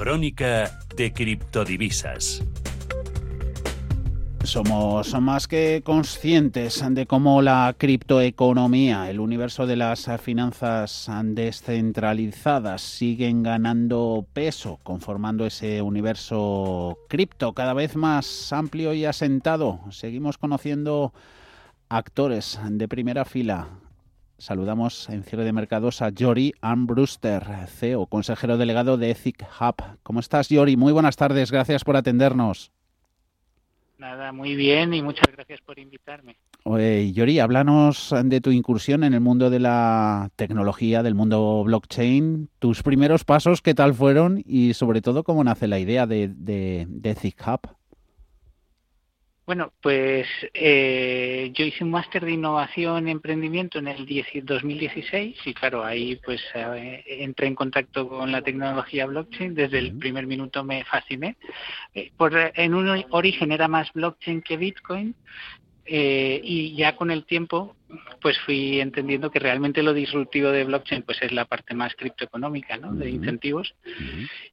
Crónica de criptodivisas. Somos más que conscientes de cómo la criptoeconomía, el universo de las finanzas descentralizadas siguen ganando peso, conformando ese universo cripto cada vez más amplio y asentado. Seguimos conociendo actores de primera fila Saludamos en cierre de mercados a Yori Armbruster, CEO, consejero delegado de Ethic Hub. ¿Cómo estás, Yori? Muy buenas tardes, gracias por atendernos. Nada, muy bien y muchas gracias por invitarme. Oye, Yori, háblanos de tu incursión en el mundo de la tecnología, del mundo blockchain, tus primeros pasos, qué tal fueron y sobre todo cómo nace la idea de, de, de Ethic Hub. Bueno, pues eh, yo hice un máster de innovación y emprendimiento en el 2016 y claro, ahí pues eh, entré en contacto con la tecnología blockchain. Desde el primer minuto me fasciné. Eh, por, en un origen era más blockchain que Bitcoin eh, y ya con el tiempo pues fui entendiendo que realmente lo disruptivo de blockchain pues es la parte más criptoeconómica ¿no? de incentivos.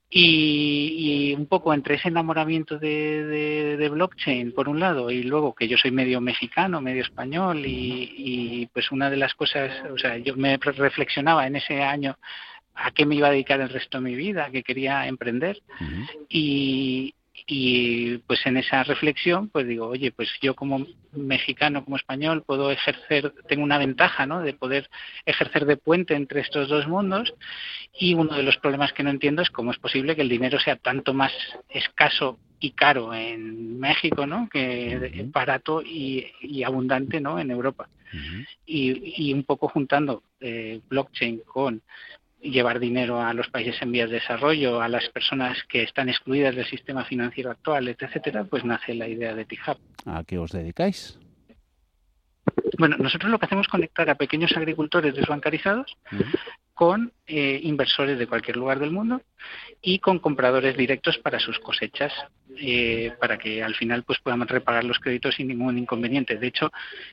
Y, un poco entre ese enamoramiento de, de, blockchain por un lado y luego que yo soy medio mexicano medio español y, y pues una de las cosas o sea yo me reflexionaba en ese año a qué me iba a dedicar el resto de mi vida, a qué quería emprender. y, y pues en esa reflexión pues digo oye pues yo como mexicano como español puedo ejercer tengo una ventaja no de poder ejercer de puente entre estos dos mundos y uno de los problemas que no entiendo es cómo es posible que el dinero sea tanto más escaso y caro en México no que barato y, y abundante no en Europa y, y, un poco juntando eh, blockchain con llevar dinero a los países en vías de desarrollo, a las personas que están excluidas del sistema financiero actual, etcétera, pues nace la idea de TIHAB. ¿A qué os dedicáis? Bueno, nosotros lo que hacemos es conectar a pequeños agricultores desbancarizados con eh, inversores de cualquier lugar del mundo y con compradores directos para sus cosechas, eh, para que al final pues podamos repagar los créditos sin ningún inconveniente. De hecho,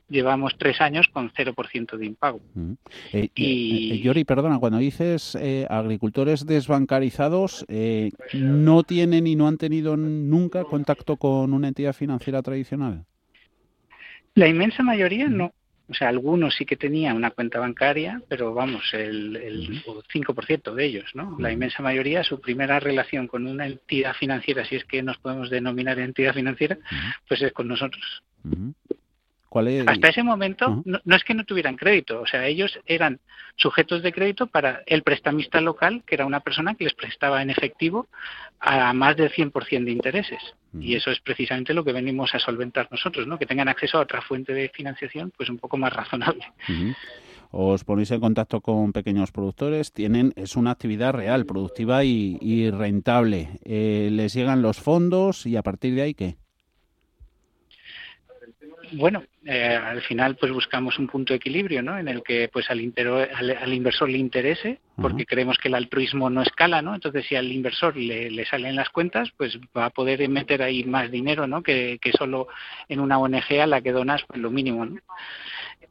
llevamos tres años con 0% de impago. Eh, y... Yori, perdona, cuando dices agricultores desbancarizados, ¿no tienen y no han tenido nunca contacto con una entidad financiera tradicional? La inmensa mayoría no. O sea, algunos sí que tenían una cuenta bancaria, pero vamos, el, el 5% de ellos, ¿no? La inmensa mayoría, su primera relación con una entidad financiera, si es que nos podemos denominar entidad financiera, pues es con nosotros. Hasta ese momento no, es que no tuvieran crédito, o sea, ellos eran sujetos de crédito para el prestamista local, que era una persona que les prestaba en efectivo a más del 100% de intereses. Y eso es precisamente lo que venimos a solventar nosotros, ¿no? que tengan acceso a otra fuente de financiación pues un poco más razonable. os ponéis en contacto con pequeños productores, tienen es una actividad real, productiva y, rentable. Eh, les llegan los fondos y a partir de ahí qué? Bueno, eh, al final pues buscamos un punto de equilibrio, ¿no? En el que pues al, al, inversor le interese, porque creemos que el altruismo no escala, ¿no? Entonces si al inversor le, le, salen las cuentas, pues va a poder meter ahí más dinero, ¿no? Que, que solo en una ONG a la que donas pues lo mínimo, ¿no?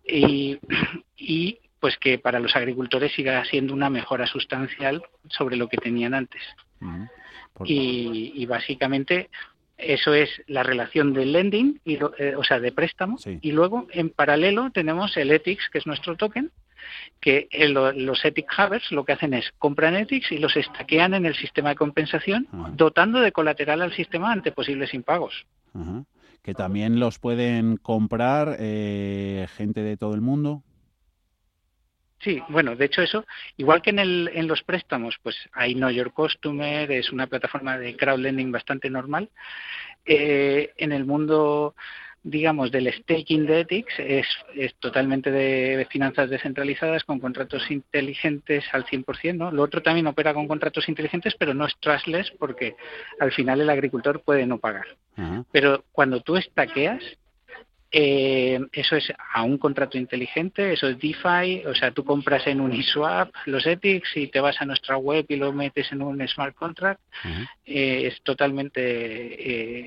Y, y pues que para los agricultores siga siendo una mejora sustancial sobre lo que tenían antes. y, y básicamente eso es la relación del lending, y, eh, o sea, de préstamo. Y luego, en paralelo, tenemos el ETICS, que es nuestro token, que los Ethic Havers lo que hacen es compran Ethics y los estaquean en el sistema de compensación, dotando de colateral al sistema ante posibles impagos. Que también los pueden comprar eh, gente de todo el mundo. Sí, bueno, de hecho eso, igual que en, el, en los préstamos, pues hay Know Your Customer, es una plataforma de crowdlending bastante normal. Eh, en el mundo digamos, del staking de ethics es, es totalmente de finanzas descentralizadas con contratos inteligentes al 100%, ¿no? Lo otro también opera con contratos inteligentes, pero no es trustless porque al final el agricultor puede no pagar. Pero cuando tú estaqueas, eh, eso es a un contrato inteligente, eso es DeFi, o sea, tú compras en Uniswap los ethics y te vas a nuestra web y lo metes en un smart contract, eh, es totalmente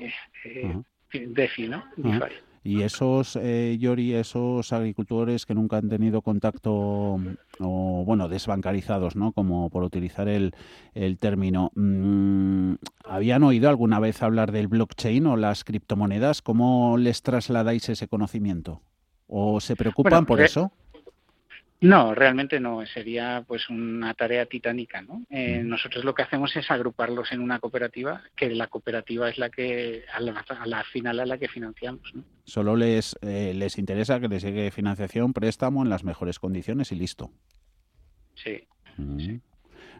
eh, eh DeFi, ¿no? DeFi. Y esos, eh, Yori, esos agricultores que nunca han tenido contacto o, bueno, desbancarizados, ¿no? Como por utilizar el, el término, mm, ¿habían oído alguna vez hablar del blockchain o las criptomonedas? ¿Cómo les trasladáis ese conocimiento? ¿O se preocupan por eso? No, realmente no, sería pues una tarea titánica, ¿no? Eh, nosotros lo que hacemos es agruparlos en una cooperativa, que la cooperativa es la que a la, final a la que financiamos, ¿no? Solo les eh, les interesa que les llegue financiación, préstamo en las mejores condiciones y listo. Sí. Mm.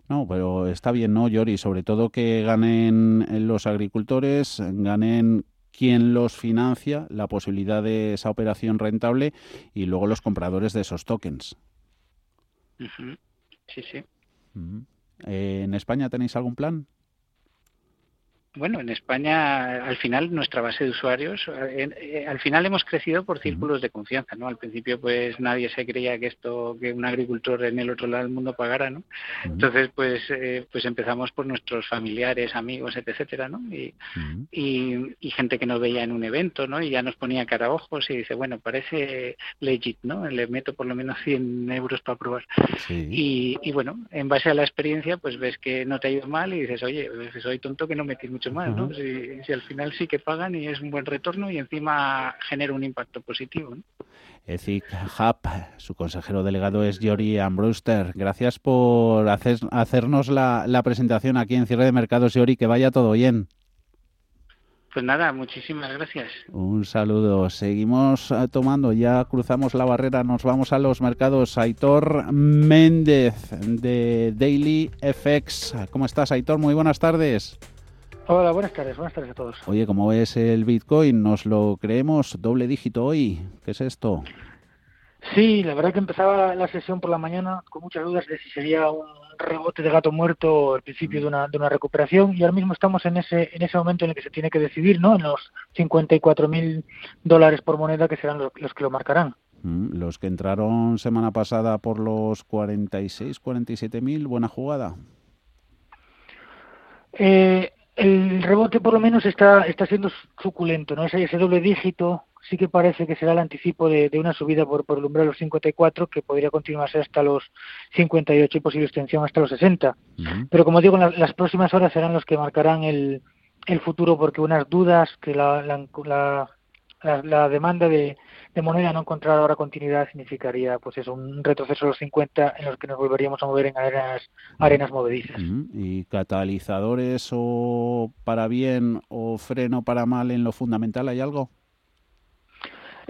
No, pero está bien, ¿no, Yori? Sobre todo que ganen los agricultores, ganen quien los financia, la posibilidad de esa operación rentable y luego los compradores de esos tokens. Sí, sí. Eh, ¿En España tenéis algún plan? Bueno, en España, al final, nuestra base de usuarios, eh, al final hemos crecido por círculos de confianza, ¿no? Al principio, pues nadie se creía que esto, que un agricultor en el otro lado del mundo pagara, ¿no? Entonces, pues, eh, pues empezamos por nuestros familiares, amigos, etcétera, ¿no? Y, y, gente que nos veía en un evento, ¿no? Y ya nos ponía cara a ojos y dice, bueno, parece legit, ¿no? Le meto por lo menos 100 euros para probar. Y, y bueno, en base a la experiencia, pues ves que no te ha ido mal y dices, oye, soy tonto que no metí mucho más, ¿no? Si, al final sí que pagan y es un buen retorno y encima genera un impacto positivo, ¿no? Ethic Hub, su consejero delegado es Jory Ambruster. Gracias por hacer, hacernos la, la presentación aquí en Cierre de Mercados, Jory, que vaya todo bien. Pues nada, muchísimas gracias. Un saludo. Seguimos eh, tomando, ya cruzamos la barrera, nos vamos a los mercados. Aitor Méndez de Daily FX. ¿Cómo estás, Aitor? Muy buenas tardes. Hola, buenas tardes, buenas tardes a todos. Oye, ¿cómo ves el Bitcoin? ¿Nos lo creemos doble dígito hoy? ¿Qué es esto? Sí, la verdad que empezaba la sesión por la mañana con muchas dudas de si sería un rebote de gato muerto o el principio de una, de una recuperación y ahora mismo estamos en ese en ese momento en el que se tiene que decidir, ¿no? En los 54 mil dólares por moneda que serán los, que lo marcarán. Mm, los que entraron semana pasada por los 46, 47 mil, buena jugada. Eh, el rebote por lo menos está, está siendo suculento, ¿no? Ese, ese doble dígito sí que parece que será el anticipo de, una subida por, por el umbral de los 54 que podría continuarse hasta los 58 y posible extensión hasta los 60. Pero como digo, las próximas horas serán los que marcarán el, el futuro porque unas dudas que la, la, la demanda de, de moneda no encontrar ahora continuidad significaría pues eso, un retroceso a los 50 en los que nos volveríamos a mover en arenas, arenas movedizas. ¿Y catalizadores o para bien o freno para mal en lo fundamental hay algo?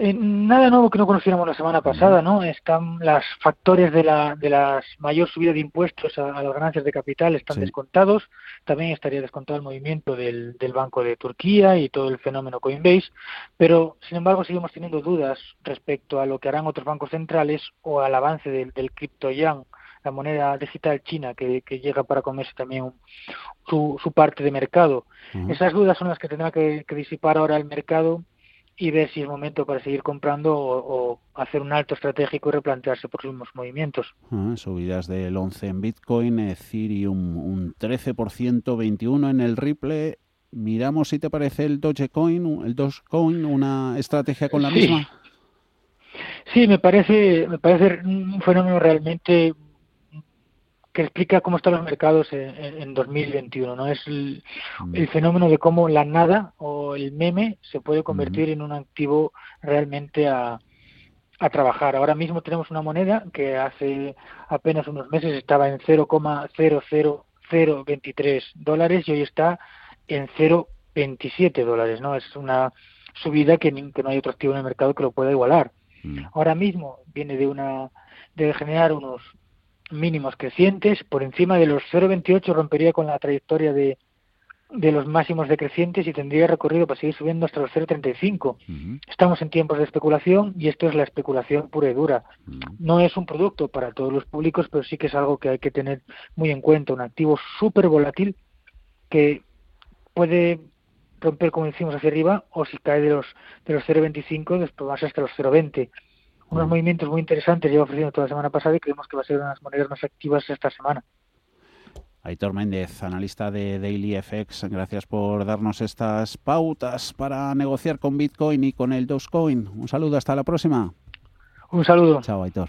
Eh, nada nuevo que no conociéramos la semana pasada, ¿no? Están los factores de la, de la mayor subida de impuestos a, las ganancias de capital están descontados. También estaría descontado el movimiento del, del Banco de Turquía y todo el fenómeno Coinbase. Pero, sin embargo, seguimos teniendo dudas respecto a lo que harán otros bancos centrales o al avance del, del cripto yuan la moneda digital china que, llega para comerse también su, su parte de mercado. Esas dudas son las que tendrá que disipar ahora el mercado y ver si es momento para seguir comprando o, hacer un alto estratégico y replantearse por próximos movimientos. Ah, subidas del 11 en Bitcoin, Ethereum un 13%, 21% en el Ripple. Miramos si te parece el Dogecoin, el Dogecoin, una estrategia con la misma. Sí, me parece, me parece un fenómeno realmente que explica cómo están los mercados en, 2021. ¿no? Es mm. el, fenómeno de cómo la nada el meme se puede convertir en un activo realmente a, a trabajar. Ahora mismo tenemos una moneda que hace apenas unos meses estaba en 0,00023 dólares y hoy está en 0,27 dólares. ¿no? Es una subida que, que, no hay otro activo en el mercado que lo pueda igualar. Mm. Ahora mismo viene de una de generar unos mínimos crecientes, por encima de los 0,28 rompería con la trayectoria de, de los máximos decrecientes y tendría recorrido para seguir subiendo hasta los 0,35. Estamos en tiempos de especulación y esto es la especulación pura y dura. No es un producto para todos los públicos, pero sí que es algo que hay que tener muy en cuenta. Un activo súper volátil que puede romper, como decimos, hacia arriba o si cae de los, de los 0,25 después hasta los 0,20. Unos movimientos muy interesantes lleva ofreciendo toda la semana pasada y creemos que va a ser una de las monedas más activas esta semana. Aitor Méndez, analista de Daily FX, gracias por darnos estas pautas para negociar con Bitcoin y con el Dogecoin. Un saludo, hasta la próxima. Un saludo. Chao, Aitor.